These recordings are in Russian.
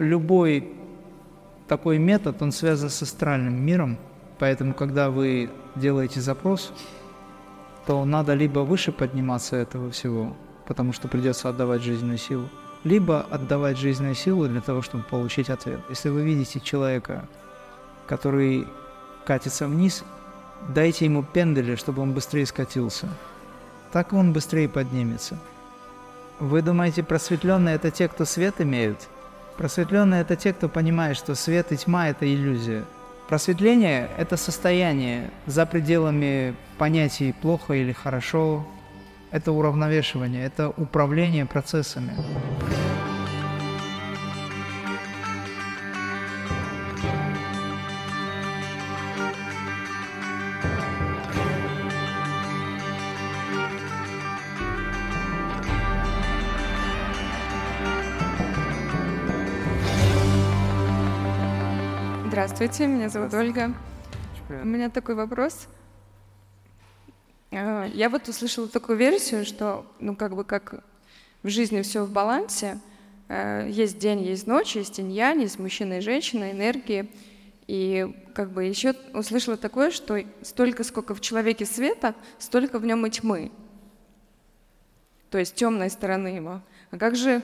Любой такой метод, он связан с астральным миром, поэтому когда вы делаете запрос, то надо либо выше подниматься этого всего, потому что придется отдавать жизненную силу, либо отдавать жизненную силу для того, чтобы получить ответ. Если вы видите человека, который катится вниз, дайте ему пенделя, чтобы он быстрее скатился. Так он быстрее поднимется. Вы думаете, просветленные – это те, кто свет имеют – Просветленные – это те, кто понимает, что свет и тьма – это иллюзия. Просветление – это состояние за пределами понятий «плохо» или «хорошо». Это уравновешивание, это управление процессами. Здравствуйте, меня зовут Ольга. У меня такой вопрос. Э, я вот услышала такую версию, что, ну, как бы, как в жизни все в балансе. Э, есть день, есть ночь, есть инь-янь, есть мужчина и женщина, энергии. И как бы еще услышала такое, что столько, сколько в человеке света, столько в нем и тьмы. То есть темной стороны его. А как же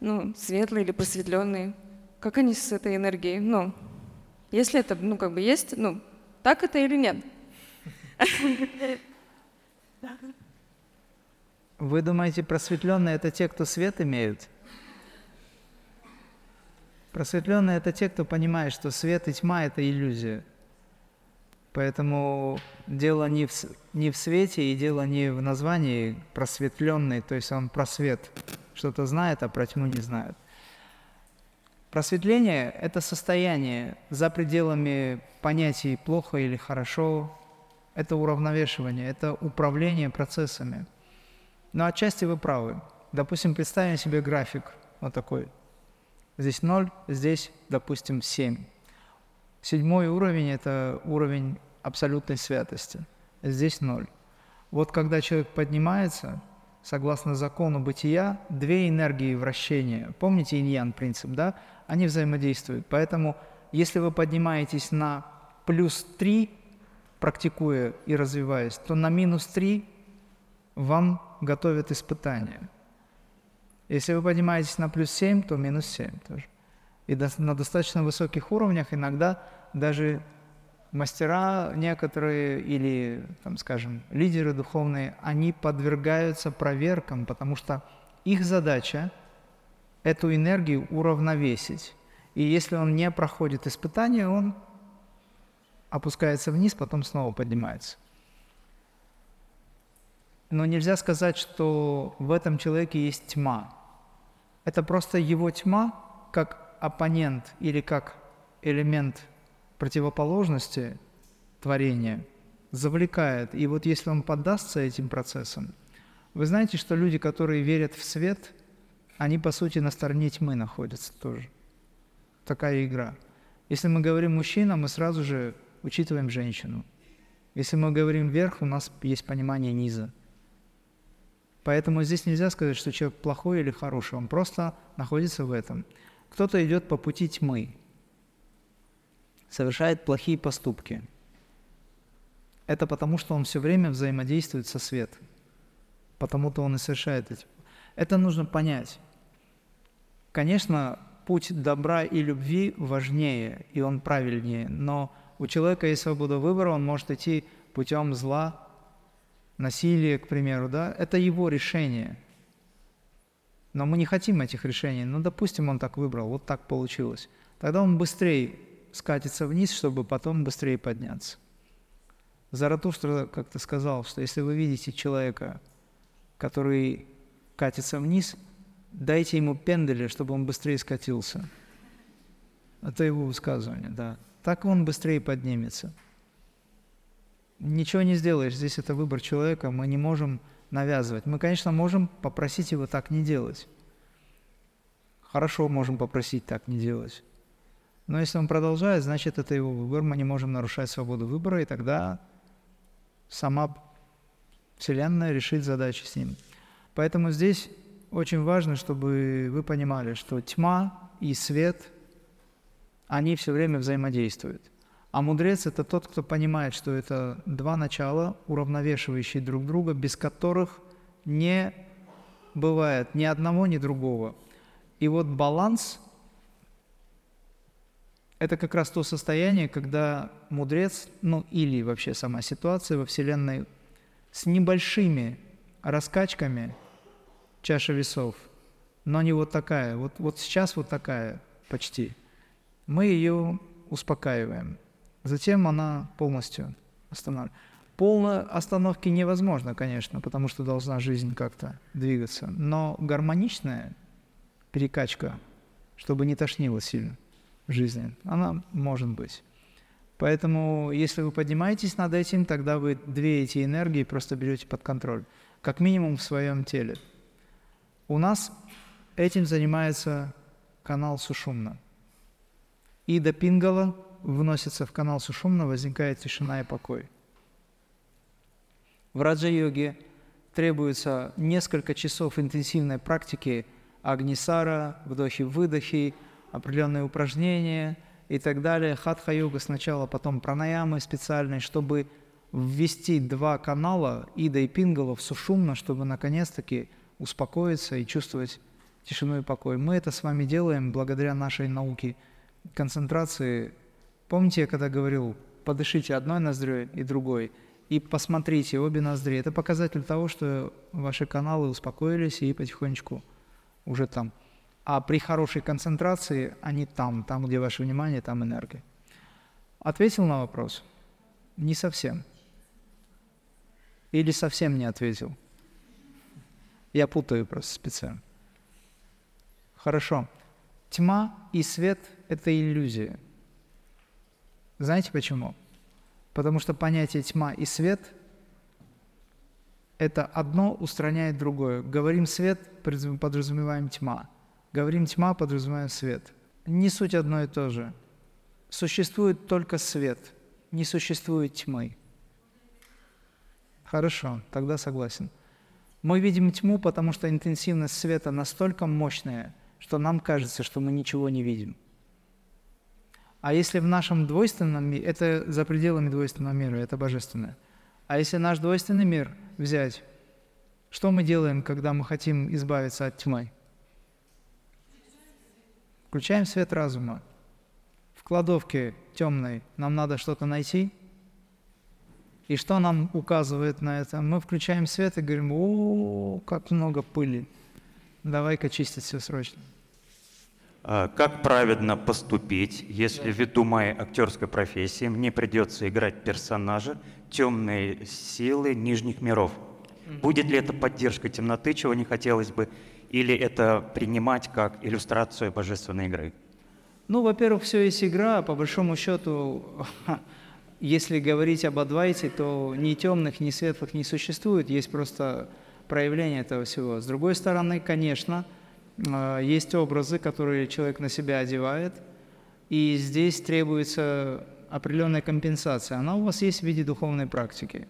ну, светлые или просветленные? Как они с этой энергией? Ну, если это, ну, как бы есть, ну, так это или нет? Вы думаете, просветленные это те, кто свет имеют? Просветленные это те, кто понимает, что свет и тьма это иллюзия. Поэтому дело не в, не в свете и дело не в названии просветленный, то есть он просвет. Что-то знает, а про тьму не знает. Просветление – это состояние за пределами понятий «плохо» или «хорошо». Это уравновешивание, это управление процессами. Но отчасти вы правы. Допустим, представим себе график вот такой. Здесь 0, здесь, допустим, 7. Седьмой уровень – это уровень абсолютной святости. Здесь 0. Вот когда человек поднимается, согласно закону бытия, две энергии вращения. Помните иньян принцип, да? Они взаимодействуют. Поэтому, если вы поднимаетесь на плюс 3, практикуя и развиваясь, то на минус 3 вам готовят испытания. Если вы поднимаетесь на плюс 7, то минус 7 тоже. И на достаточно высоких уровнях иногда даже мастера некоторые или, там, скажем, лидеры духовные, они подвергаются проверкам, потому что их задача – эту энергию уравновесить. И если он не проходит испытания, он опускается вниз, потом снова поднимается. Но нельзя сказать, что в этом человеке есть тьма. Это просто его тьма, как оппонент или как элемент противоположности творения, завлекает. И вот если он поддастся этим процессам, вы знаете, что люди, которые верят в свет – они, по сути, на стороне тьмы находятся тоже. Такая игра. Если мы говорим мужчина, мы сразу же учитываем женщину. Если мы говорим вверх, у нас есть понимание низа. Поэтому здесь нельзя сказать, что человек плохой или хороший, он просто находится в этом. Кто-то идет по пути тьмы, совершает плохие поступки. Это потому, что он все время взаимодействует со светом. Потому-то он и совершает эти. Это нужно понять. Конечно, путь добра и любви важнее, и он правильнее, но у человека есть свобода выбора, он может идти путем зла, насилия, к примеру, да, это его решение. Но мы не хотим этих решений. Ну, допустим, он так выбрал, вот так получилось. Тогда он быстрее скатится вниз, чтобы потом быстрее подняться. Заратустра как-то сказал, что если вы видите человека, который катится вниз – дайте ему пенделя, чтобы он быстрее скатился. Это его высказывание, да. Так он быстрее поднимется. Ничего не сделаешь, здесь это выбор человека, мы не можем навязывать. Мы, конечно, можем попросить его так не делать. Хорошо можем попросить так не делать. Но если он продолжает, значит, это его выбор, мы не можем нарушать свободу выбора, и тогда сама Вселенная решит задачи с ним. Поэтому здесь очень важно, чтобы вы понимали, что тьма и свет, они все время взаимодействуют. А мудрец – это тот, кто понимает, что это два начала, уравновешивающие друг друга, без которых не бывает ни одного, ни другого. И вот баланс – это как раз то состояние, когда мудрец, ну или вообще сама ситуация во Вселенной с небольшими раскачками чаша весов, но не вот такая, вот, вот сейчас вот такая почти, мы ее успокаиваем – Затем она полностью останавливается. Полной остановки невозможно, конечно, потому что должна жизнь как-то двигаться. Но гармоничная перекачка, чтобы не тошнило сильно в жизни, она может быть. Поэтому, если вы поднимаетесь над этим, тогда вы две эти энергии просто берете под контроль, как минимум в своем теле. У нас этим занимается канал Сушумна. Ида Пингала вносится в канал Сушумна, возникает тишина и покой. В раджа-йоге требуется несколько часов интенсивной практики агнисара, вдохи-выдохи, определенные упражнения и так далее. Хатха-йога сначала, потом пранаямы специальные, чтобы ввести два канала, Ида и Пингала, в сушумно, чтобы наконец-таки успокоиться и чувствовать тишину и покой. Мы это с вами делаем благодаря нашей науке концентрации Помните, я когда говорил, подышите одной ноздрёй и другой, и посмотрите обе ноздри. Это показатель того, что ваши каналы успокоились и потихонечку уже там. А при хорошей концентрации они там, там, где ваше внимание, там энергия. Ответил на вопрос? Не совсем. Или совсем не ответил? Я путаю просто специально. Хорошо. Тьма и свет – это иллюзия. Знаете почему? Потому что понятие тьма и свет – это одно устраняет другое. Говорим свет, подразумеваем тьма. Говорим тьма, подразумеваем свет. Не суть одно и то же. Существует только свет, не существует тьмы. Хорошо, тогда согласен. Мы видим тьму, потому что интенсивность света настолько мощная, что нам кажется, что мы ничего не видим. А если в нашем двойственном мире, это за пределами двойственного мира, это божественное. А если наш двойственный мир взять, что мы делаем, когда мы хотим избавиться от тьмы? Включаем свет разума. В кладовке темной нам надо что-то найти. И что нам указывает на это? Мы включаем свет и говорим, о, как много пыли. Давай-ка чистить все срочно. А, как правильно поступить, если ввиду моей актерской профессии мне придется играть персонажа темной силы нижних миров? Будет ли это поддержка темноты, чего не хотелось бы, или это принимать как иллюстрацию божественной игры? Ну, во-первых, все есть игра. По большому счету, если говорить об Адвайте, то ни темных, ни светлых не существует. Есть просто проявление этого всего. С другой стороны, конечно, а, есть образы, которые человек на себя одевает, и здесь требуется определенная компенсация. Она у вас есть в виде духовной практики.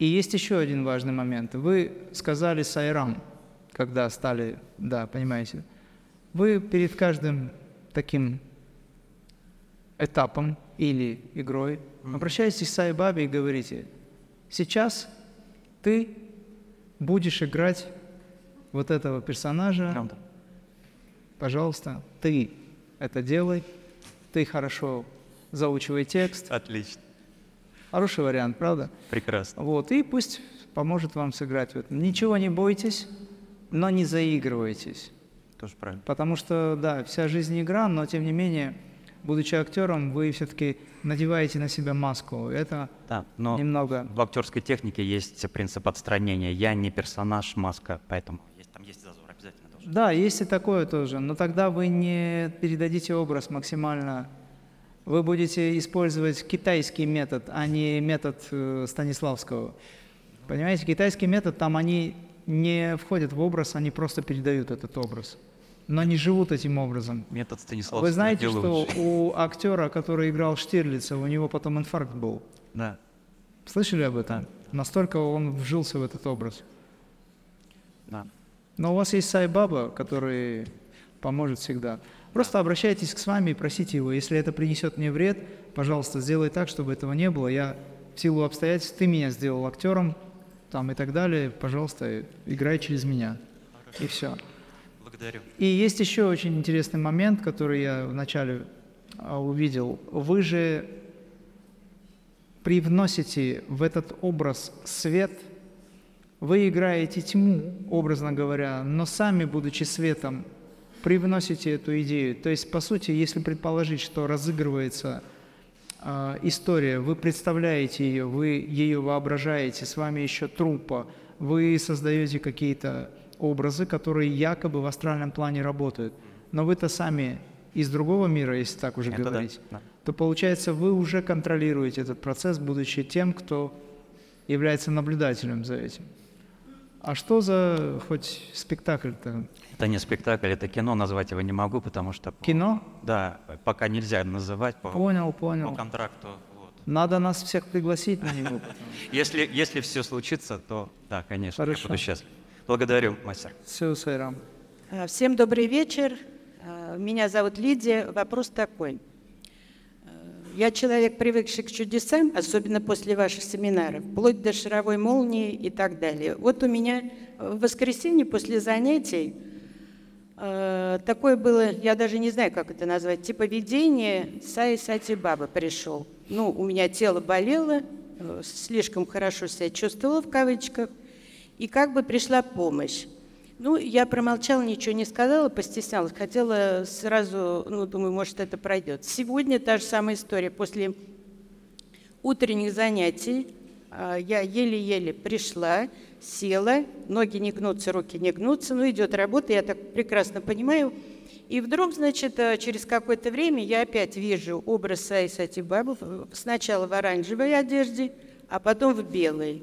И есть еще один важный момент. Вы сказали сайрам, когда стали, да, понимаете, вы перед каждым таким этапом или игрой обращаетесь к Сайбабе и говорите, сейчас ты будешь играть вот этого персонажа, Правда. пожалуйста, ты это делай, ты хорошо заучивай текст. Отлично. Хороший вариант, правда? Прекрасно. Вот, и пусть поможет вам сыграть в этом. Ничего не бойтесь, но не заигрывайтесь. Тоже правильно. Потому что, да, вся жизнь игра, но тем не менее, будучи актером, вы все-таки надеваете на себя маску. Это да, но немного... В актерской технике есть принцип отстранения. Я не персонаж, маска, поэтому там есть зазор обязательно тоже. Да, есть и такое тоже, но тогда вы не передадите образ максимально. Вы будете использовать китайский метод, а не метод э, Станиславского. Понимаете, китайский метод, там они не входят в образ, они просто передают этот образ, но не живут этим образом. Метод Станиславского. Вы знаете, что у актера, который играл Штирлица, у него потом инфаркт был? Да. Слышали об этом? Настолько он вжился в этот образ. Да. Но у вас есть Сайбаба, который поможет всегда. Просто обращайтесь к с вами и просите его. Если это принесет мне вред, пожалуйста, сделай так, чтобы этого не было. Я в силу обстоятельств, ты меня сделал актером, там и так далее, пожалуйста, играй через меня. И все. Благодарю. И есть еще очень интересный момент, который я вначале а, увидел. Вы же привносите в этот образ свет, вы играете тьму, образно говоря, но сами, будучи светом, привносите эту идею. То есть, по сути, если предположить, что разыгрывается э, история, вы представляете ее, вы ее воображаете, с вами еще трупа, вы создаете какие-то образы, которые якобы в астральном плане работают. Но вы-то сами из другого мира, если так уже Это говорить, да. то получается вы уже контролируете этот процесс, будучи тем, кто является наблюдателем за этим. А что за хоть спектакль-то? Это не спектакль, это кино, назвать его не могу, потому что... по- Кино? Да, пока нельзя называть по, Понял, по понял. контракту. вот. Надо нас всех пригласить на него. Если, если все случится, то да, конечно, Хорошо. я буду счастлив. Благодарю, мастер. А, Всем добрый вечер. А, Меня зовут Лидия. Вопрос такой. А, Я человек, привыкший к чудесам, особенно после ваших семинаров, вплоть до шаровой молнии и так далее. Вот у меня в воскресенье после занятий э, такое было, я даже не знаю, как это назвать, типа видение Саи Сати Баба пришел. Ну, у меня тело болело, э, слишком хорошо себя чувствовала в кавычках, и как бы пришла помощь. Ну, я промолчала, ничего не сказала, постеснялась. Хотела сразу, ну, думаю, может, это пройдет. Сегодня та же самая история. После утренних занятий а, я еле-еле пришла, села, ноги не гнутся, руки не гнутся, ну, идет работа, я так прекрасно понимаю. И вдруг, значит, а, через какое-то время я опять вижу образ Саи Сатибабов, сначала в оранжевой одежде, а потом в белой.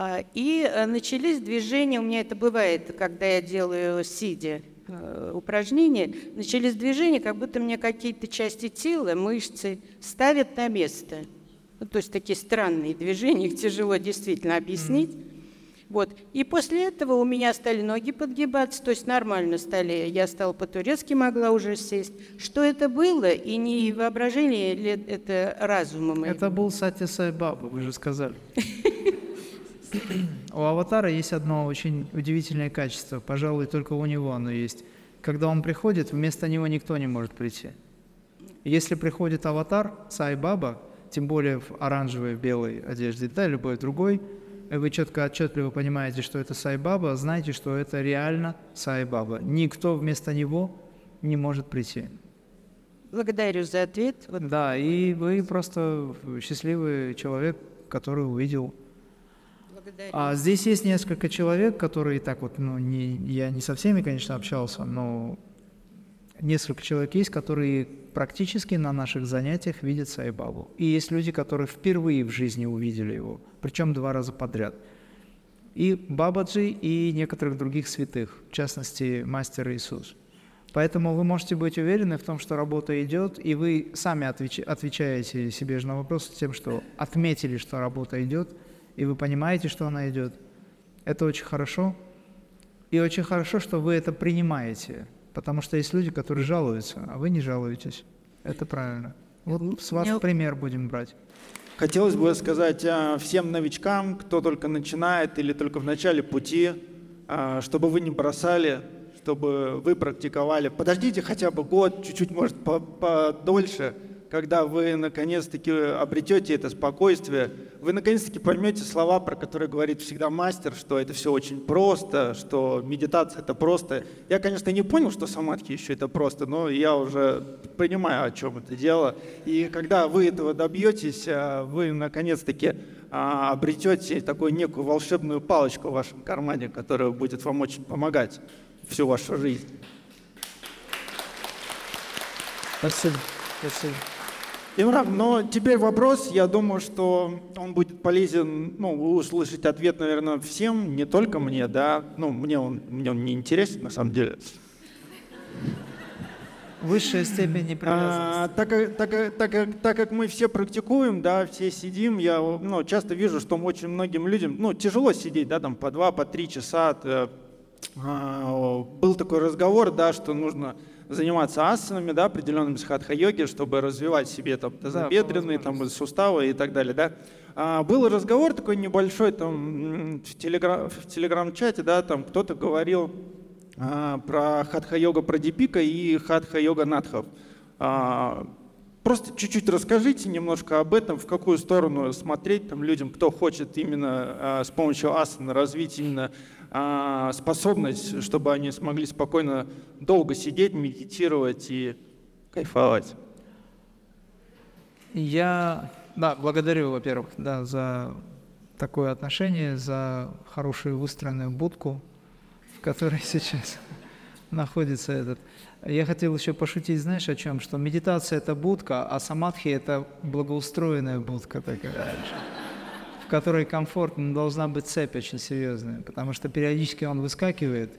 А, И э, начались движения, у меня это бывает, когда я делаю сидя э, упражнения, начались движения, как будто мне какие-то части тела, мышцы ставят на место. Ну, то есть такие странные движения, их тяжело действительно объяснить. Вот. И после этого у меня стали ноги подгибаться, то есть нормально стали, я стала по-турецки, могла уже сесть. Что это было, и не воображение ли это разумом? Это был Сати Сайбаба, вы же сказали. У аватара есть одно очень удивительное качество, пожалуй, только у него оно есть. Когда он приходит, вместо него никто не может прийти. Если приходит аватар, Сайбаба, тем более в оранжевой, белой одежде, да, любой другой, и вы четко, отчетливо понимаете, что это Сайбаба, знайте, что это реально Сайбаба. Никто вместо него не может прийти. Благодарю за ответ. Да, и вы просто счастливый человек, который увидел. А здесь есть несколько человек, которые так вот, ну, не, я не со всеми, конечно, общался, но несколько человек есть, которые практически на наших занятиях видят Сайбабу. И есть люди, которые впервые в жизни увидели его, причем два раза подряд. И Бабаджи, и некоторых других святых, в частности, Мастер Иисус. Поэтому вы можете быть уверены в том, что работа идет, и вы сами отвеч- отвечаете себе же на вопрос тем, что отметили, что работа идет, и вы понимаете, что она идет. Это очень хорошо. И очень хорошо, что вы это принимаете, потому что есть люди, которые жалуются, а вы не жалуетесь. Это правильно. Вот с вас пример будем брать. Хотелось бы сказать а, всем новичкам, кто только начинает или только в начале пути, а, чтобы вы не бросали, чтобы вы практиковали. Подождите хотя бы год, чуть-чуть, может, по- подольше, когда вы наконец-таки обретете это спокойствие, вы наконец-таки поймете слова, про которые говорит всегда мастер, что это все очень просто, что медитация это просто. Я, конечно, не понял, что самадхи еще это просто, но я уже понимаю, о чем это дело. И когда вы этого добьетесь, а, вы наконец-таки а, обретете такую некую волшебную палочку в вашем кармане, которая будет вам очень помогать всю вашу жизнь. Спасибо. Спасибо. Имран, но теперь вопрос, я думаю, что он будет полезен, ну, вы услышите ответ, наверное, всем, не только мне, да, ну, мне он, мне он не интересен, на самом деле. Высшая степень непривязанности. А, так, как- так, как- так, как- так как мы все практикуем, да, все сидим, я ну, часто вижу, что очень многим людям ну, тяжело сидеть, да, там по два, по три часа. т- а, был такой разговор, да, что нужно заниматься асанами, да, определенными с хатха-йоги, чтобы развивать себе там тазобедренные, там, суставы и так далее, да. А, был разговор такой небольшой там в, телеграм, в телеграм-чате, да, там кто-то говорил а, про хатха-йога Прадипика и хатха-йога Надхов. А, просто чуть-чуть расскажите немножко об этом, в какую сторону смотреть там людям, кто хочет именно а, с помощью асаны развить именно способность, чтобы они смогли спокойно долго сидеть, медитировать и кайфовать. Я, да, благодарю, во-первых, да, за такое отношение, за хорошую выстроенную будку, в которой сейчас находится этот. Я хотел еще пошутить, знаешь, о чем? Что медитация – это будка, а самадхи – это благоустроенная будка такая в которой комфортно, должна быть цепь очень серьезная, потому что периодически он выскакивает,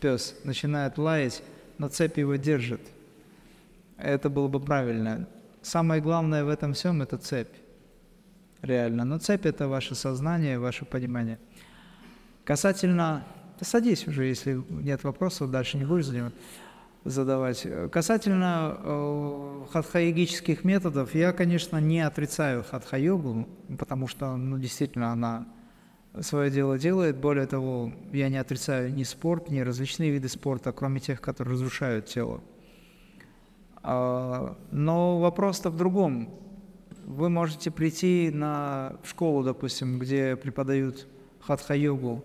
пес, начинает лаять, но цепь его держит. Это было бы правильно. Самое главное в этом всем – это цепь. Реально. Но цепь – это ваше сознание, ваше понимание. Касательно… Садись уже, если нет вопросов, дальше не будешь заниматься задавать. Касательно э, хатха-йогических методов, я, конечно, не отрицаю хатха-йогу, потому что, ну, действительно, она свое дело делает. Более того, я не отрицаю ни спорт, ни различные виды спорта, кроме тех, которые разрушают тело. А, но вопрос-то в другом. Вы можете прийти на школу, допустим, где преподают хатха-йогу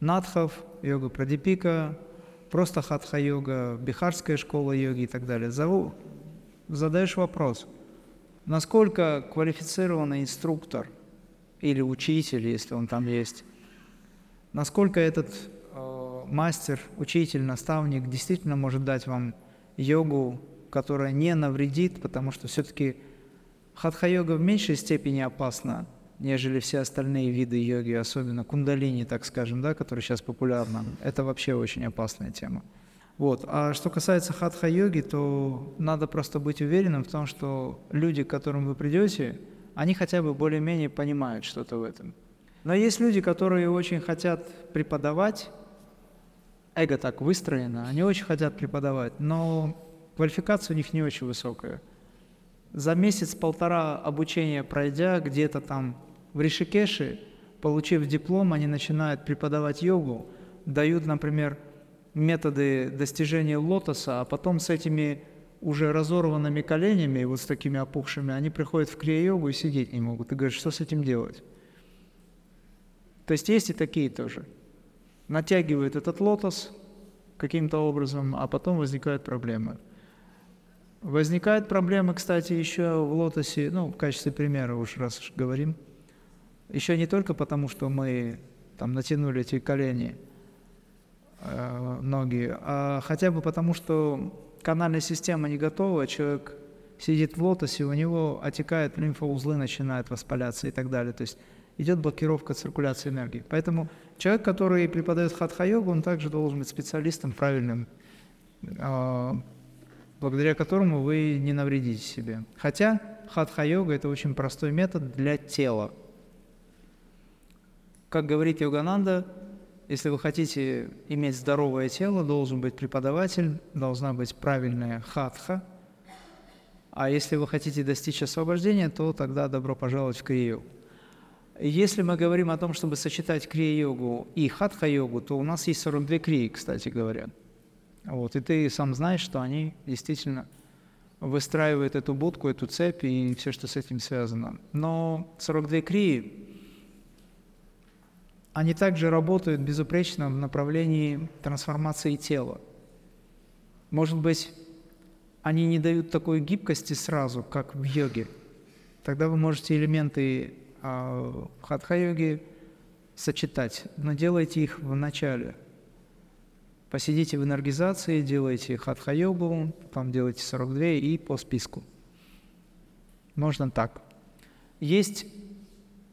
надхов, йогу прадипика, просто хатха-йога, бихарская школа йоги и так далее. Задаешь вопрос, насколько квалифицированный инструктор или учитель, если он там есть, насколько этот э, мастер, учитель, наставник действительно может дать вам йогу, которая не навредит, потому что все-таки хатха-йога в меньшей степени опасна, нежели все остальные виды йоги, особенно кундалини, так скажем, да, который сейчас популярна. Это вообще очень опасная тема. Вот. А что касается хатха-йоги, то надо просто быть уверенным в том, что люди, к которым вы придете, они хотя бы более-менее понимают что-то в этом. Но есть люди, которые очень хотят преподавать, эго так выстроено, они очень хотят преподавать, но квалификация у них не очень высокая. За месяц-полтора обучения пройдя, где-то там в Ришикеше, получив диплом, они начинают преподавать йогу, дают, например, методы достижения лотоса, а потом с этими уже разорванными коленями, вот с такими опухшими, они приходят в крия-йогу и сидеть не могут. И говорят, что с этим делать? То есть есть и такие тоже. Натягивают этот лотос каким-то образом, а потом возникают проблемы. Возникают проблемы, кстати, еще в лотосе, ну, в качестве примера уж раз уж говорим – еще не только потому, что мы там натянули эти колени, э, ноги, а хотя бы потому, что канальная система не готова, человек сидит в лотосе, у него отекают лимфоузлы, начинают воспаляться и так далее. То есть идет блокировка циркуляции энергии. Поэтому человек, который преподает хатха-йогу, он также должен быть специалистом правильным, э, благодаря которому вы не навредите себе. Хотя хатха-йога – это очень простой метод для тела. Как говорит Йогананда, если вы хотите иметь здоровое тело, должен быть преподаватель, должна быть правильная хатха. А если вы хотите достичь освобождения, то тогда добро пожаловать в крию. Если мы говорим о том, чтобы сочетать крия-йогу и хатха-йогу, то у нас есть 42 крии, кстати говоря. Вот, и ты сам знаешь, что они действительно выстраивают эту будку, эту цепь и все, что с этим связано. Но 42 крии они также работают безупречно в направлении трансформации тела. Может быть, они не дают такой гибкости сразу, как в йоге. Тогда вы можете элементы э, хатха-йоги сочетать, но делайте их в начале. Посидите в энергизации, делайте хатха-йогу, потом делайте 42 и по списку. Можно так. Есть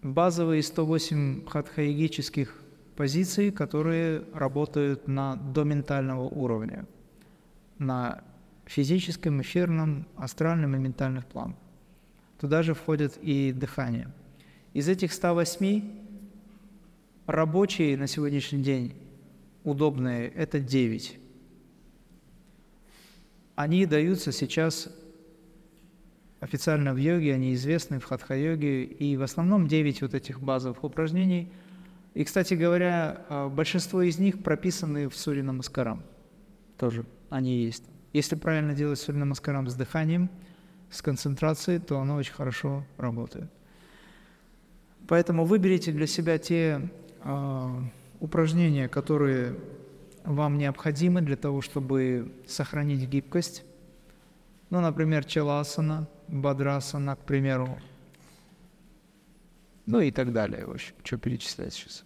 базовые 108 хатхаегических позиций, которые работают на до ментального уровня, на физическом, эфирном, астральном и ментальных планах. Туда же входит и дыхание. Из этих 108 рабочие на сегодняшний день удобные, это 9. Они даются сейчас официально в йоге, они известны в хатха-йоге, и в основном 9 вот этих базовых упражнений. И, кстати говоря, а, большинство из них прописаны в суре Намаскарам. Тоже они есть. Если правильно делать суре Намаскарам с дыханием, с концентрацией, то оно очень хорошо работает. Поэтому выберите для себя те э, упражнения, которые вам необходимы для того, чтобы сохранить гибкость. Ну, например, челасана, бадрасана, к примеру. Ну и так далее, в общем, что перечислять сейчас.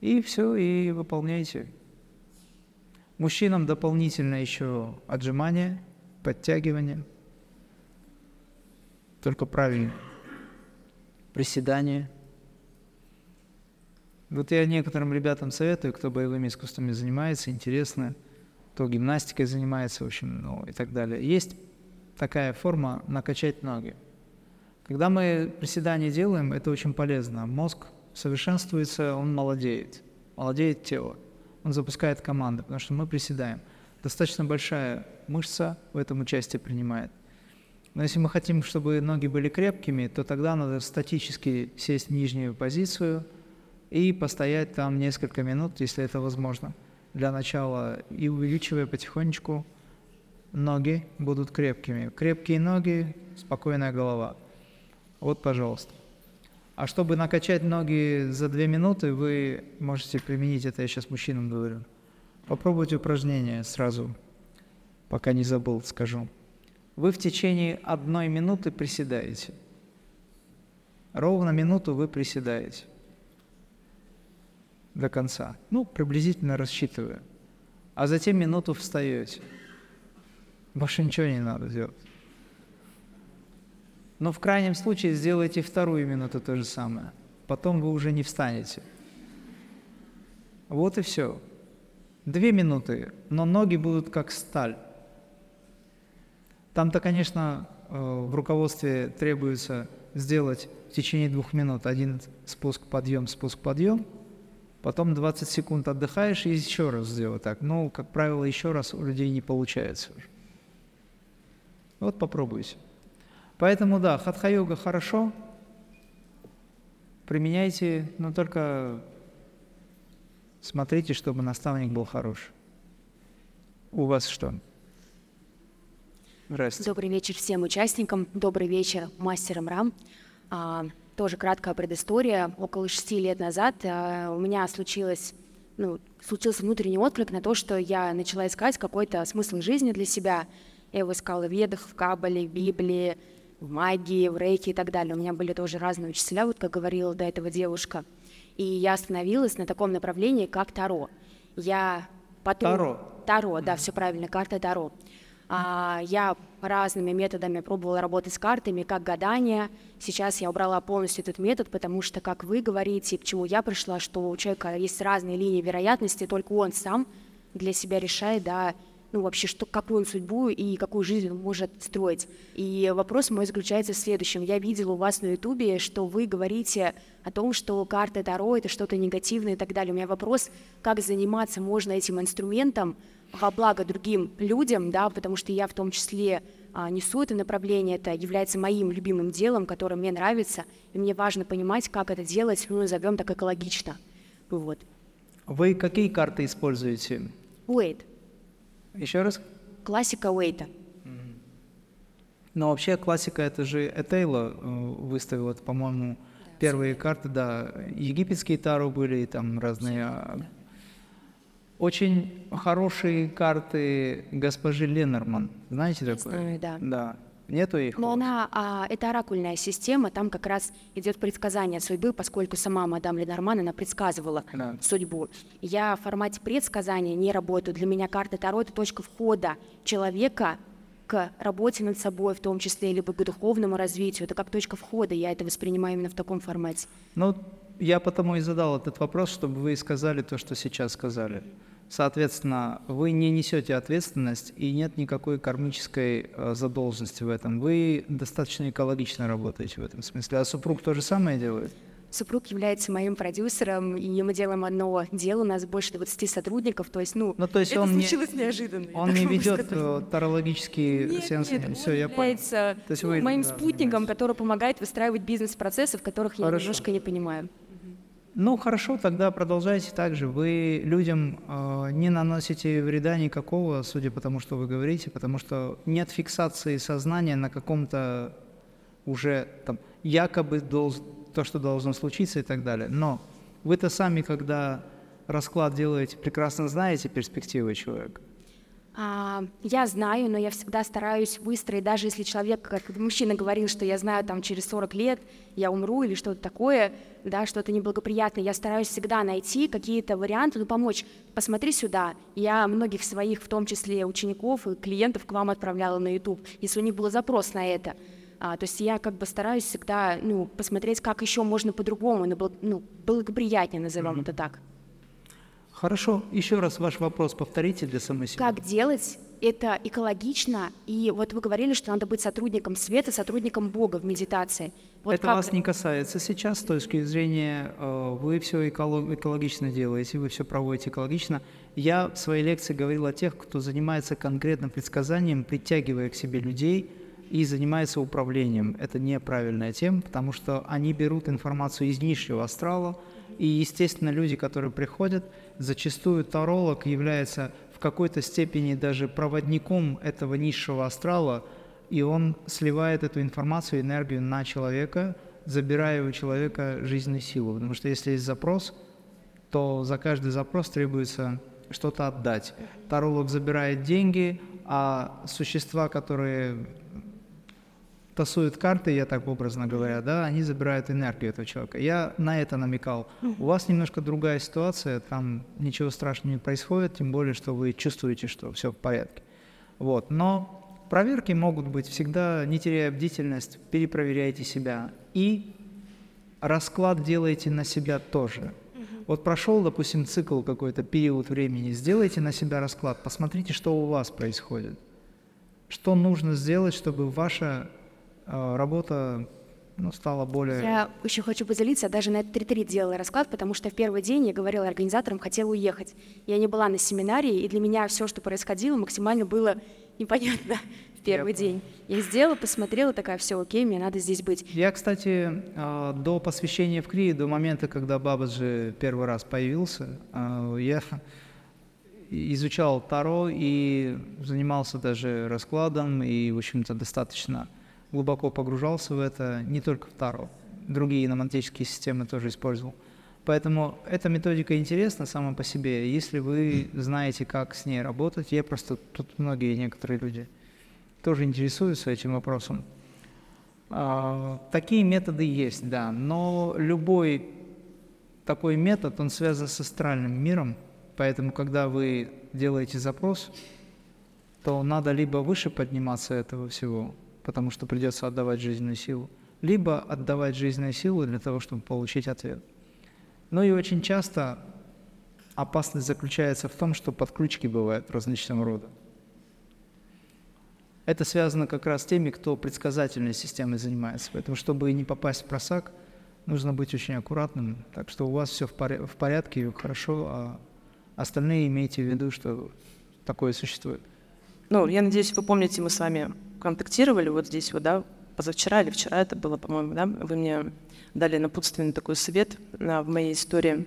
И все, и выполняйте. Мужчинам дополнительно еще отжимания, подтягивания. Только правильно. Приседания. Вот я некоторым ребятам советую, кто боевыми искусствами занимается, интересно, кто гимнастикой занимается, в общем, ну и так далее. Есть такая форма накачать ноги. Когда мы приседания делаем, это очень полезно. Мозг совершенствуется, он молодеет. Молодеет тело. Он запускает команды, потому что мы приседаем. Достаточно большая мышца в этом участие принимает. Но если мы хотим, чтобы ноги были крепкими, то тогда надо статически сесть в нижнюю позицию и постоять там несколько минут, если это возможно, для начала, и увеличивая потихонечку ноги будут крепкими. Крепкие ноги, спокойная голова. Вот, пожалуйста. А чтобы накачать ноги за две минуты, вы можете применить это, я сейчас мужчинам говорю. Попробуйте упражнение сразу, пока не забыл, скажу. Вы в течение одной минуты приседаете. Ровно минуту вы приседаете до конца. Ну, приблизительно рассчитываю. А затем минуту встаете. Больше ничего не надо делать. Но в крайнем случае сделайте вторую минуту то же самое. Потом вы уже не встанете. Вот и все. Две минуты, но ноги будут как сталь. Там-то, конечно, э, в руководстве требуется сделать в течение двух минут один спуск, подъем, спуск, подъем, потом 20 секунд отдыхаешь и еще раз сделать так. Ну, как правило, еще раз у людей не получается уже. Вот попробуйте. Поэтому да, хатха-йога хорошо, применяйте, но только смотрите, чтобы наставник был хороший. У вас что? Здравствуйте. Добрый вечер всем участникам, добрый вечер мастерам РАМ. Тоже краткая предыстория. Около шести лет назад а, у меня случилось, ну, случился внутренний отклик на то, что я начала искать какой-то смысл жизни для себя – я его искала в ведах, в Кабале, в Библии, в магии, в рейке и так далее. У меня были тоже разные учителя, вот как говорила до этого девушка. И я остановилась на таком направлении, как Таро. Я потом... Таро? Таро, да, все правильно, карта Таро. А, я разными методами пробовала работать с картами, как гадание. Сейчас я убрала полностью этот метод, потому что, как вы говорите, к чему я пришла, что у человека есть разные линии вероятности, только он сам для себя решает, да, ну, вообще, что, какую судьбу и какую жизнь он может строить. И вопрос мой заключается в следующем. Я видела у вас на Ютубе, что вы говорите о том, что карта Таро — это что-то негативное и так далее. У меня вопрос, как заниматься можно этим инструментом во благо другим людям, да, потому что я в том числе а, несу это направление, это является моим любимым делом, которое мне нравится, и мне важно понимать, как это делать, ну, назовем так экологично. Вот. Вы какие карты используете? Wait. Еще раз? Классика Уэйта. Но вообще классика это же Этейла э, выставила, по-моему, да, первые карты, да, египетские тару были, там разные. А, да. Очень хорошие карты госпожи Леннерман, знаете такое? Знаю, да. Да. Нету их? Но она, а, это оракульная система, там как раз идет предсказание судьбы, поскольку сама мадам Ленорман, она предсказывала да. судьбу. Я в формате предсказания не работаю. Для меня карта Таро — это точка входа человека к работе над собой, в том числе, либо к духовному развитию. Это как точка входа, я это воспринимаю именно в таком формате. Ну, я потому и задал этот вопрос, чтобы вы сказали то, что сейчас сказали. Соответственно, вы не несете ответственность и нет никакой кармической э, задолженности в этом. Вы достаточно экологично работаете в этом смысле. А супруг то же самое делает? супруг является моим продюсером, и мы делаем одно дело, у нас больше 20 сотрудников, то есть, ну, Ну, то есть это он не- случилось неожиданно. я Он не ведет сказать. э, тарологические Нет, сеансы. нет, Все, он я понял. является То есть ну, вы, моим да, спутником, занимаетесь. который помогает выстраивать бизнес-процессы, в которых я Хорошо. немножко не понимаю. Ну хорошо, тогда продолжайте так же. Вы людям э, не наносите вреда никакого, судя по тому, что вы говорите, потому что нет фиксации сознания на каком-то уже там якобы долж- то, что должно случиться и так далее. Но вы-то сами, когда расклад делаете, прекрасно знаете перспективы человека. А, я знаю, но я всегда стараюсь выстроить, даже если человек, как мужчина говорил, что я знаю, там через 40 лет я умру или что-то такое, да, что-то неблагоприятное, я стараюсь всегда найти какие-то варианты, ну, помочь. Посмотри сюда. Я многих своих, в том числе учеников и клиентов, к вам отправляла на YouTube, если у них был запрос на это. А, то есть я как бы стараюсь всегда, ну, посмотреть, как еще можно по-другому, ну, бл- благоприятнее, назовем это так. Хорошо, еще раз ваш вопрос повторите для самой себя. Как делать это экологично? И вот вы говорили, что надо быть сотрудником света, сотрудником Бога в медитации. Вот это как- вас не касается сейчас, с точки зрения, э, вы все экологично делаете, вы все проводите экологично. Я в своей лекции говорил о тех, кто занимается конкретно предсказанием, притягивая к себе людей и занимается управлением. Это неправильная тема, потому что они берут информацию из низшего астрала, и, естественно, люди, которые приходят, зачастую таролог является в какой-то степени даже проводником этого низшего астрала, и он сливает эту информацию, энергию на человека, забирая у человека жизненную силу. Потому что если есть запрос, то за каждый запрос требуется что-то отдать. Таролог забирает деньги, а существа, которые тасуют карты, я так образно говоря, да, они забирают энергию этого человека. Я на это намекал. У вас немножко другая ситуация, там ничего страшного не происходит, тем более, что вы чувствуете, что все в порядке. Вот. Но проверки могут быть всегда, не теряя бдительность, перепроверяйте себя. И расклад делайте на себя тоже. Вот прошел, допустим, цикл какой-то, период времени, сделайте на себя расклад, посмотрите, что у вас происходит. Что нужно сделать, чтобы ваша работа ну, стала более... Я еще хочу поделиться, я даже на этот ретрит делала расклад, потому что в первый день я говорила организаторам, хотела уехать. Я не была на семинаре, и для меня все, что происходило, максимально было непонятно в первый день. Я сделала, посмотрела, такая, все окей, мне надо здесь быть. Я, кстати, э, до посвящения в Крии, до момента, когда Бабаджи первый раз появился, э, я изучал Таро и занимался даже раскладом, и, в общем-то, достаточно глубоко погружался в это, не только в Таро, другие номантические системы тоже использовал. Поэтому эта методика интересна сама по себе, если вы знаете, как с ней работать. Я просто, тут многие некоторые люди тоже интересуются этим вопросом. А, Такие методы есть, да, но любой такой метод, он связан с астральным миром, поэтому, когда вы делаете запрос, то надо либо выше подниматься этого всего, потому что придется отдавать жизненную силу, либо отдавать жизненную силу для того, чтобы получить ответ. Ну и очень часто опасность заключается в том, что подключки бывают различного рода. Это связано как раз с теми, кто предсказательной системой занимается. Поэтому, чтобы не попасть в просак, нужно быть очень аккуратным. Так что у вас все в, поря- в порядке, хорошо, а остальные имейте в виду, что такое существует. Ну, я надеюсь, вы помните, мы с вами контактировали вот здесь вот, да, позавчера или вчера это было, по-моему, да, вы мне дали напутственный такой совет а, в моей истории.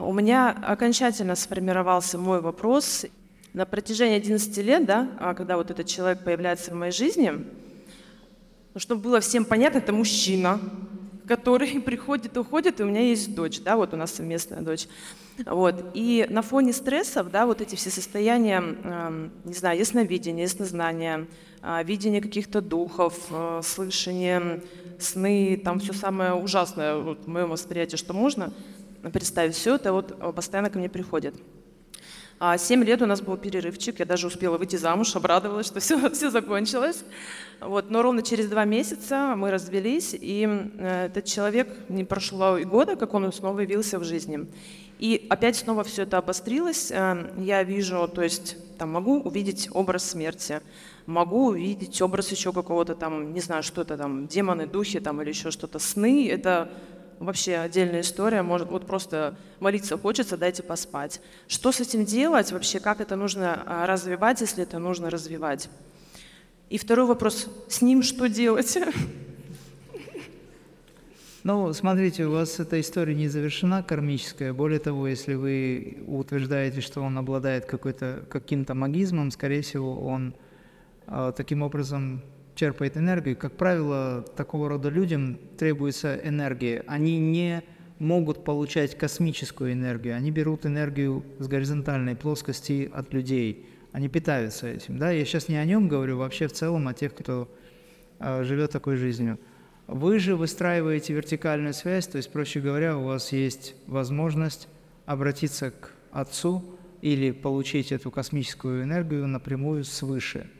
У меня окончательно сформировался мой вопрос. На протяжении 11 лет, да, а, когда вот этот человек появляется в моей жизни, ну, чтобы было всем понятно, это мужчина, который приходит и уходит, и у меня есть дочь, да, вот у нас совместная дочь. Вот. И на фоне стрессов, да, вот эти все состояния, эм, не знаю, ясновидения, яснознания, а, видение каких-то духов, э, слышание, сны, там все самое ужасное вот, в моем восприятии, что можно представить, все это вот э, постоянно ко мне приходит. А Семь лет у нас был перерывчик, я даже успела выйти замуж, обрадовалась, что все, все закончилось. Вот, но ровно через два месяца мы развелись, и этот человек, не прошло и года, как он снова явился в жизни. И опять снова все это обострилось. Э, Я вижу, то есть там могу увидеть образ смерти, могу увидеть образ еще какого-то там, не знаю, что это там, демоны, духи там или еще что-то. Сны — это вообще отдельная история. Может, вот просто молиться хочется, дайте поспать. Что с этим делать вообще? Как это нужно а, развивать, если это нужно развивать? И второй вопрос, с ним что делать? Ну, смотрите, у вас эта история не завершена кармическая. Более того, если вы утверждаете, что он обладает какой-то, каким-то магизмом, скорее всего, он э, таким образом черпает энергию. Как правило, такого рода людям требуется энергия. Они не могут получать космическую энергию, они берут энергию с горизонтальной плоскости от людей. Они питаются этим. Да? Я сейчас не о нем говорю, вообще в целом о тех, кто э, живет такой жизнью. Вы же выстраиваете вертикальную связь, то есть, проще говоря, у вас есть возможность обратиться к Отцу или получить эту космическую энергию напрямую свыше.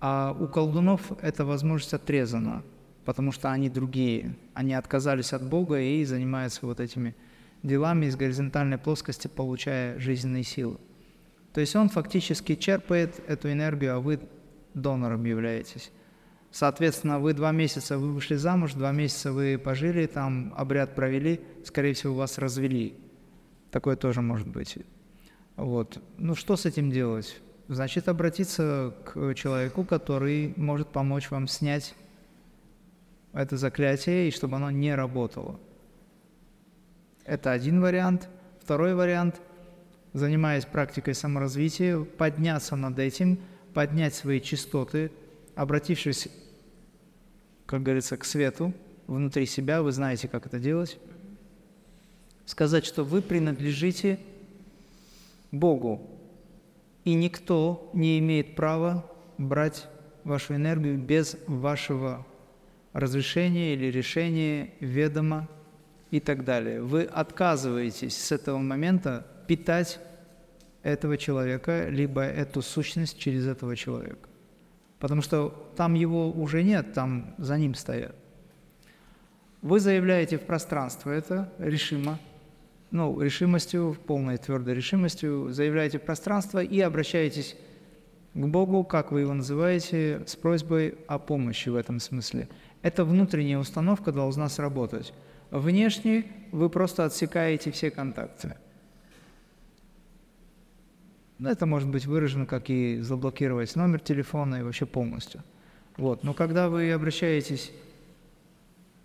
А у колдунов эта возможность отрезана, потому что они другие. Они отказались от Бога и занимаются вот этими делами из горизонтальной плоскости, получая жизненные силы. То есть он фактически черпает эту энергию, а вы донором являетесь. Соответственно, вы два месяца вы вышли замуж, два месяца вы пожили, там обряд провели, скорее всего, вас развели. Такое тоже может быть. Вот. Ну что с этим делать? Значит, обратиться к человеку, который может помочь вам снять это заклятие, и чтобы оно не работало. Это один вариант. Второй вариант, занимаясь практикой саморазвития, подняться над этим, поднять свои частоты, обратившись как говорится, к свету внутри себя, вы знаете, как это делать. Сказать, что вы принадлежите Богу, и никто не имеет права брать вашу энергию без вашего разрешения или решения, ведома и так далее. Вы отказываетесь с этого момента питать этого человека, либо эту сущность через этого человека потому что там его уже нет, там за ним стоят. Вы заявляете в пространство это решимо, ну, решимостью, полной твердой решимостью, заявляете пространство и обращаетесь к Богу, как вы его называете, с просьбой о помощи в этом смысле. Эта внутренняя установка должна сработать. Внешне вы просто отсекаете все контакты – ну, это может быть выражено как и заблокировать номер телефона и вообще полностью. Вот. Но когда вы обращаетесь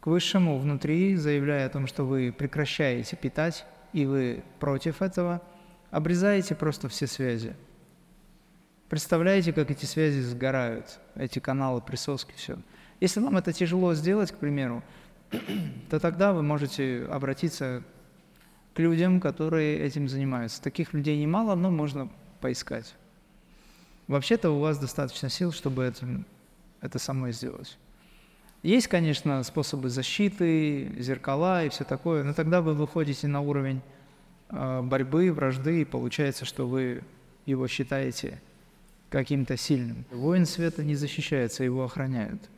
к Высшему внутри, заявляя о том, что вы прекращаете питать, и вы против этого, обрезаете просто все связи. Представляете, как эти связи сгорают, эти каналы присоски, все. Если вам это тяжело сделать, к примеру, то тогда вы можете обратиться к людям, которые этим занимаются. Таких людей немало, но можно поискать. Вообще-то у вас достаточно сил, чтобы это, это самой сделать. Есть, конечно, способы защиты, зеркала и все такое, но тогда вы выходите на уровень э, борьбы, вражды, и получается, что вы его считаете каким-то сильным. Воин света не защищается, его охраняют.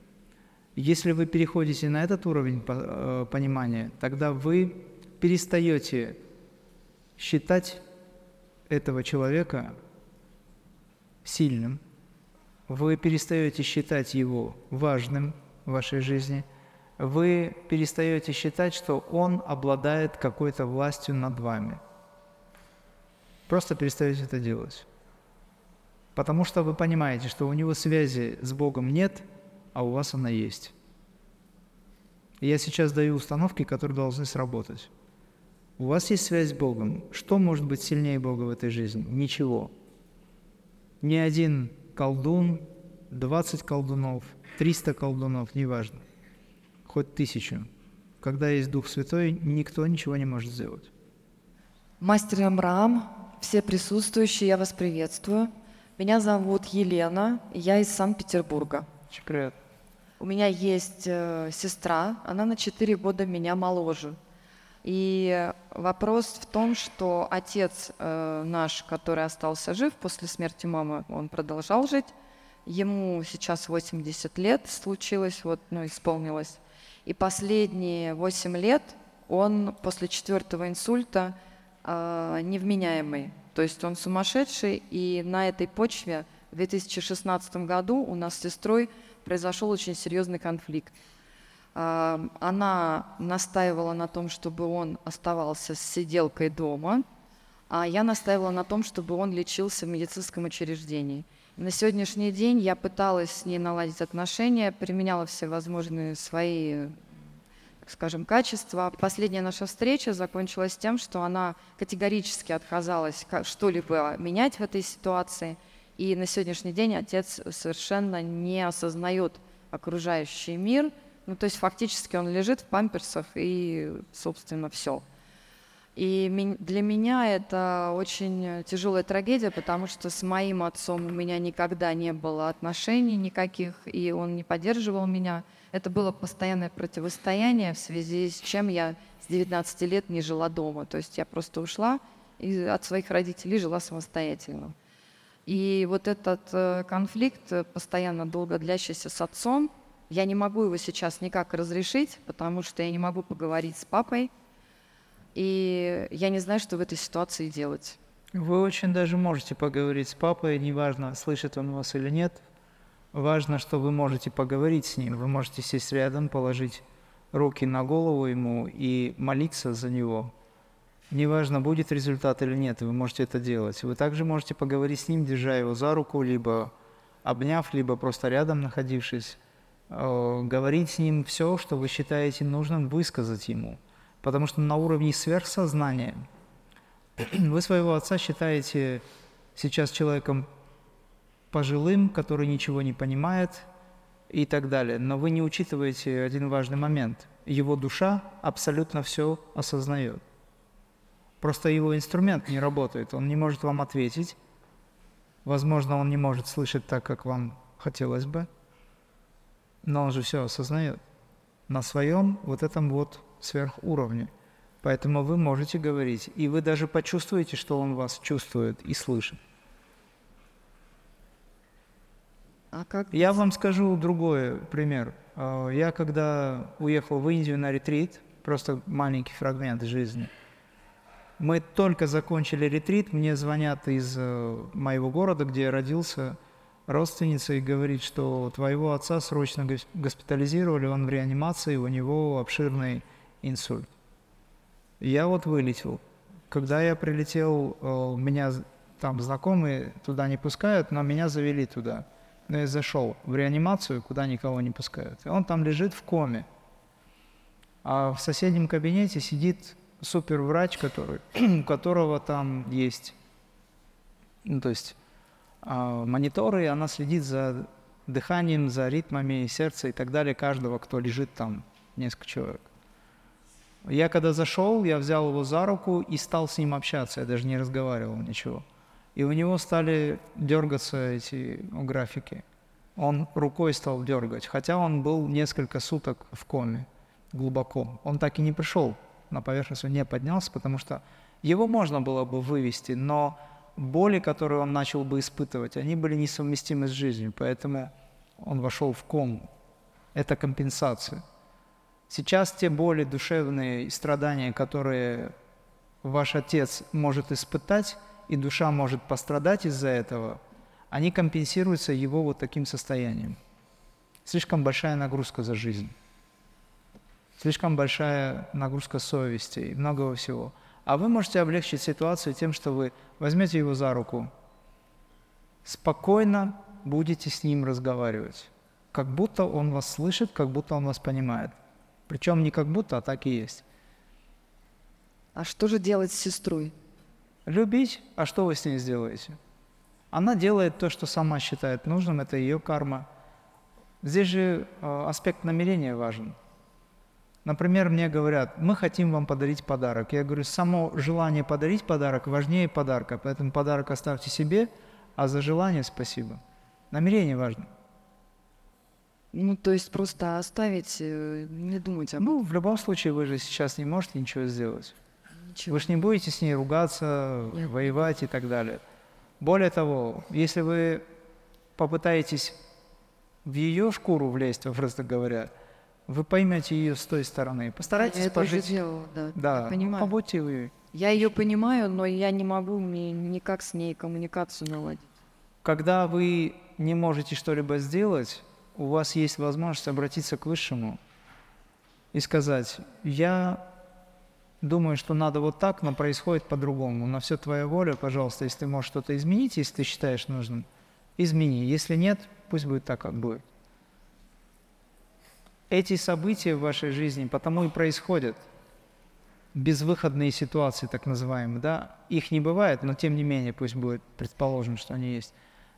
Если вы переходите на этот уровень э, понимания, тогда вы перестаете считать этого человека сильным, вы перестаете считать его важным в вашей жизни, вы перестаете считать, что он обладает какой-то властью над вами. Просто перестаете это делать. Потому что вы понимаете, что у него связи с Богом нет, а у вас она есть. Я сейчас даю установки, которые должны сработать. У вас есть связь с Богом. Что может быть сильнее Бога в этой жизни? Ничего. Ни один колдун, 20 колдунов, 300 колдунов, неважно, хоть тысячу. Когда есть Дух Святой, никто ничего не может сделать. Мастер Амрам, все присутствующие, я вас приветствую. Меня зовут Елена, я из Санкт-Петербурга. Привет. У меня есть э, сестра, она на 4 года меня моложе. И вопрос в том, что отец э, наш, который остался жив после смерти мамы, он продолжал жить. Ему сейчас 80 лет случилось, вот, ну, исполнилось. И последние 8 лет он после четвертого инсульта э, невменяемый. То есть он сумасшедший, и на этой почве в 2016 году у нас с сестрой произошел очень серьезный конфликт. А, Она настаивала на том, чтобы он оставался с сиделкой дома, а я настаивала на том, чтобы он лечился в медицинском учреждении. На сегодняшний день я пыталась с ней наладить отношения, применяла все возможные свои, так скажем, качества. Последняя наша встреча закончилась тем, что она категорически отказалась ка- что-либо менять в этой ситуации. И на сегодняшний день отец совершенно не осознает окружающий мир. Ну, то есть фактически он лежит в памперсах и, собственно, все. И для меня это очень тяжелая трагедия, потому что с моим отцом у меня никогда не было отношений никаких, и он не поддерживал меня. Это было постоянное противостояние, в связи с чем я с 19 лет не жила дома. То есть я просто ушла и от своих родителей жила самостоятельно. И вот этот э, конфликт, э, постоянно долго длящийся с отцом, я не могу его сейчас никак разрешить, потому что я не могу поговорить с папой, и я не знаю, что в этой ситуации делать. Вы очень даже можете поговорить с папой, неважно, слышит он вас или нет. Важно, что вы можете поговорить с ним. Вы можете сесть рядом, положить руки на голову ему и молиться за него. Неважно, будет результат или нет, вы можете это делать. Вы также можете поговорить с ним, держа его за руку, либо обняв, либо просто рядом находившись. Э, Говорить с ним все, что вы считаете нужным высказать ему. Потому что на уровне сверхсознания вы своего отца считаете сейчас человеком пожилым, который ничего не понимает и так далее. Но вы не учитываете один важный момент. Его душа абсолютно все осознает. Просто его инструмент не работает, он не может вам ответить. Возможно, он не может слышать так, как вам хотелось бы, но он же все осознает на своем вот этом вот сверхуровне. Поэтому вы можете говорить, и вы даже почувствуете, что он вас чувствует и слышит. А как Я вам скажу другой пример. А, Я когда уехал в Индию на ретрит, просто маленький фрагмент жизни, мы только закончили ретрит, мне звонят из э, моего города, где я родился, родственница и говорит, что твоего отца срочно гос- госпитализировали, он в реанимации, у него обширный инсульт. Я вот вылетел. Когда я прилетел, э, меня там знакомые туда не пускают, но меня завели туда. Но я зашел в реанимацию, куда никого не пускают. И он там лежит в коме. А в соседнем кабинете сидит суперврач, который, у которого там есть, ну, то есть а, мониторы, и она следит за дыханием, за ритмами сердца и так далее каждого, кто лежит там, несколько человек. Я когда зашел, я взял его за руку и стал с ним общаться, я даже не разговаривал ничего. И у него стали дергаться эти графики. Он рукой стал дергать, хотя он был несколько суток в коме, глубоко. Он так и не пришел на поверхность, он не поднялся, потому что его можно было бы вывести, но боли, которые он начал бы испытывать, они были несовместимы с жизнью, поэтому он вошел в кому. Это компенсация. Сейчас те боли душевные и страдания, которые ваш отец может испытать, и душа может пострадать из-за этого, они компенсируются его вот таким состоянием. Слишком большая нагрузка за жизнь. Слишком большая нагрузка совести и многого всего. А вы можете облегчить ситуацию тем, что вы возьмете его за руку, спокойно будете с ним разговаривать, как будто он вас слышит, как будто он вас понимает. Причем не как будто, а так и есть. А что же делать с сестрой? Любить, а что вы с ней сделаете? Она делает то, что сама считает нужным, это ее карма. Здесь же э, аспект намерения важен. Например, мне говорят, мы хотим вам подарить подарок. Я говорю, само желание подарить подарок важнее подарка, поэтому подарок оставьте себе, а за желание спасибо. Намерение важно. Ну, то есть просто оставить, э, не думать об Ну, в любом случае, вы же сейчас не можете ничего сделать. ничего. Вы же не будете с ней ругаться, воевать и так далее. Более того, если вы попытаетесь в ее шкуру влезть, просто говоря, вы поймете ее с той стороны. Постарайтесь Я это уже пожить. делала, да. Да, Я ну, понимаю. побудьте вы. Я ее понимаю, но я не могу мне никак с ней коммуникацию наладить. Когда вы не можете что-либо сделать, у вас есть возможность обратиться к Высшему и сказать, я думаю, что надо вот так, но происходит по-другому. На все твоя воля, пожалуйста, если ты можешь что-то изменить, если ты считаешь нужным, измени. Если нет, пусть будет так, как будет. Эти события в вашей жизни потому и происходят. Безвыходные ситуации, так называемые, да, их не бывает, но тем не менее, пусть будет предположим, что они есть,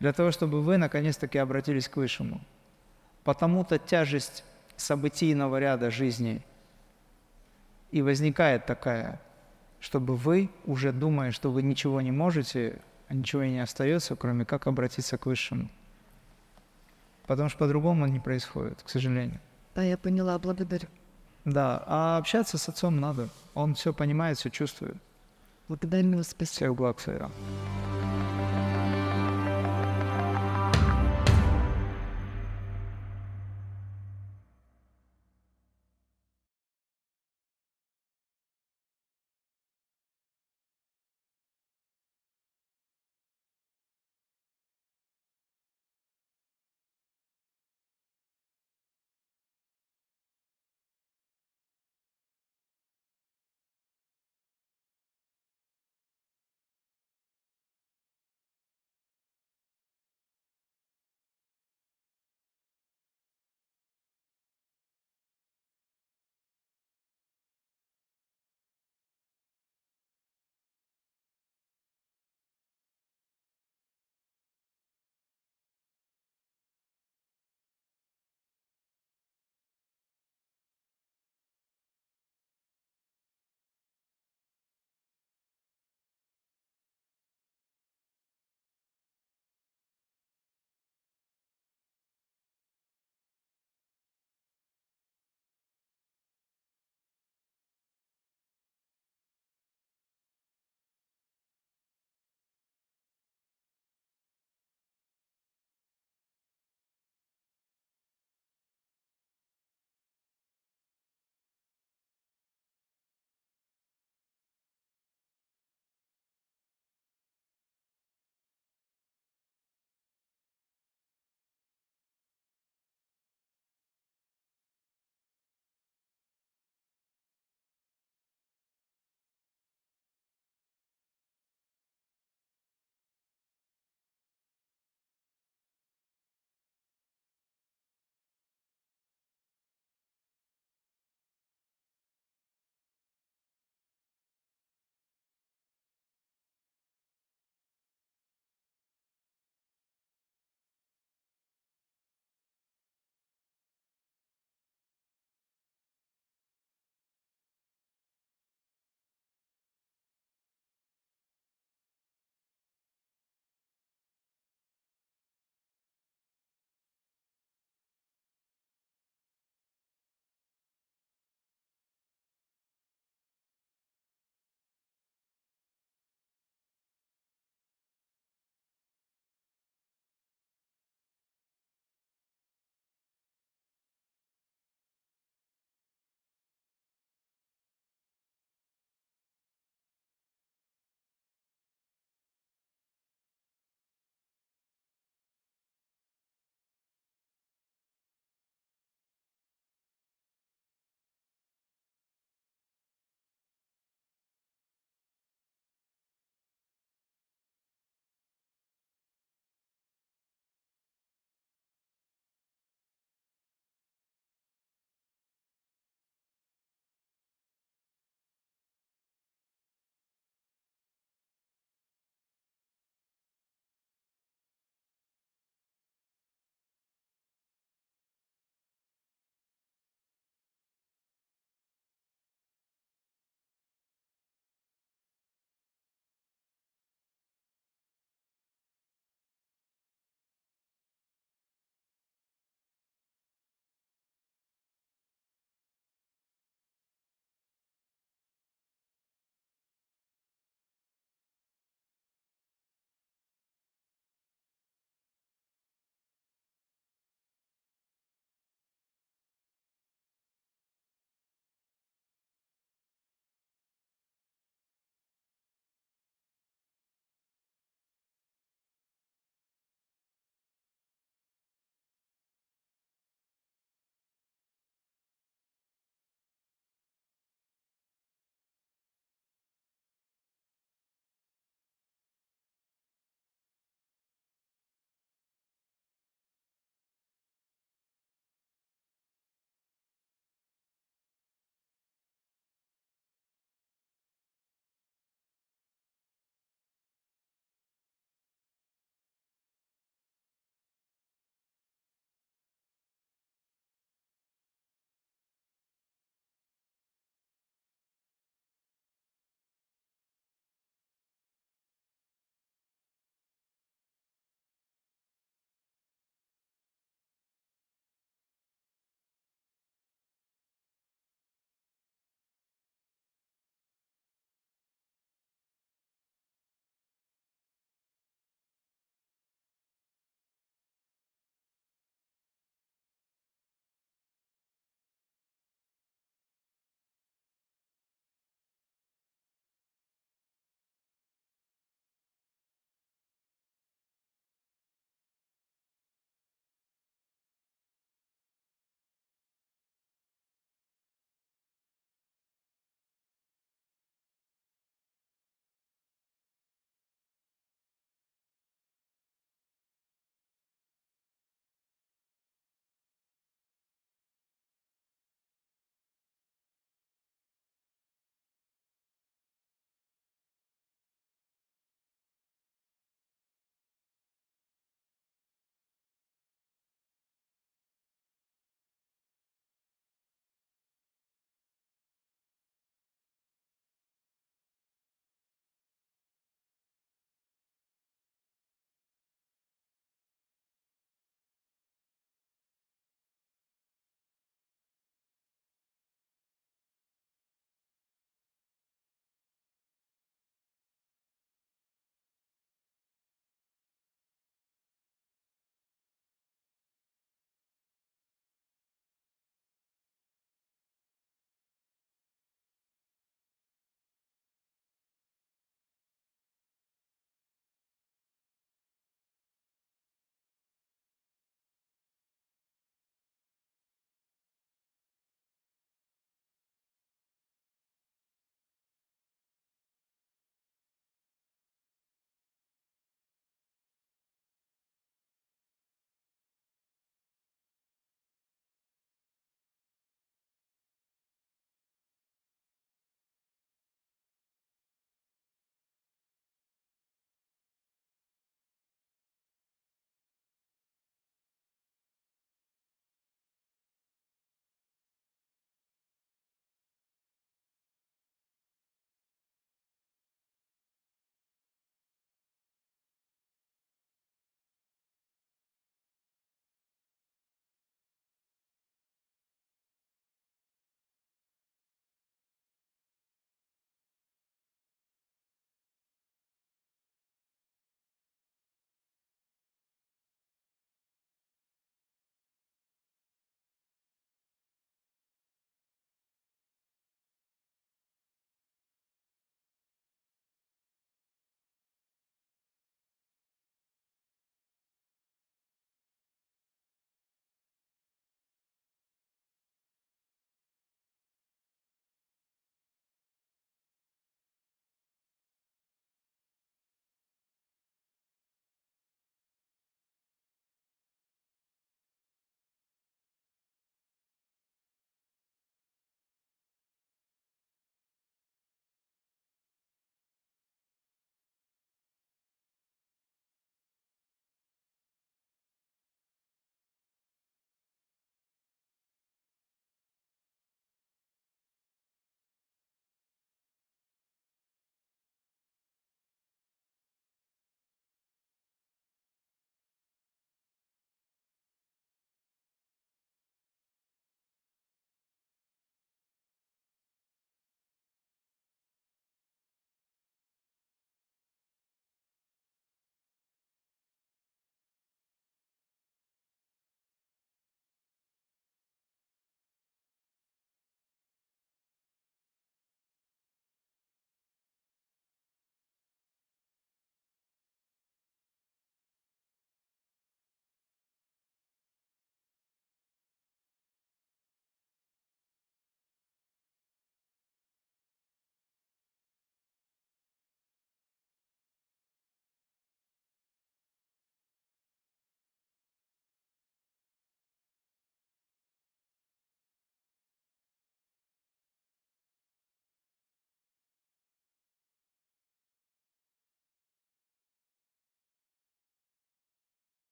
для того, чтобы вы наконец-таки обратились к Высшему. Потому-то тяжесть событийного ряда жизни и возникает такая, чтобы вы, уже думая, что вы ничего не можете, а ничего и не остается, кроме как обратиться к Высшему. Потому что по-другому не происходит, к сожалению. Да, я поняла, благодарю. Да, а общаться с отцом надо. Он все понимает, все чувствует. Благодарю вас, спасибо. Всех благ, Сайрам.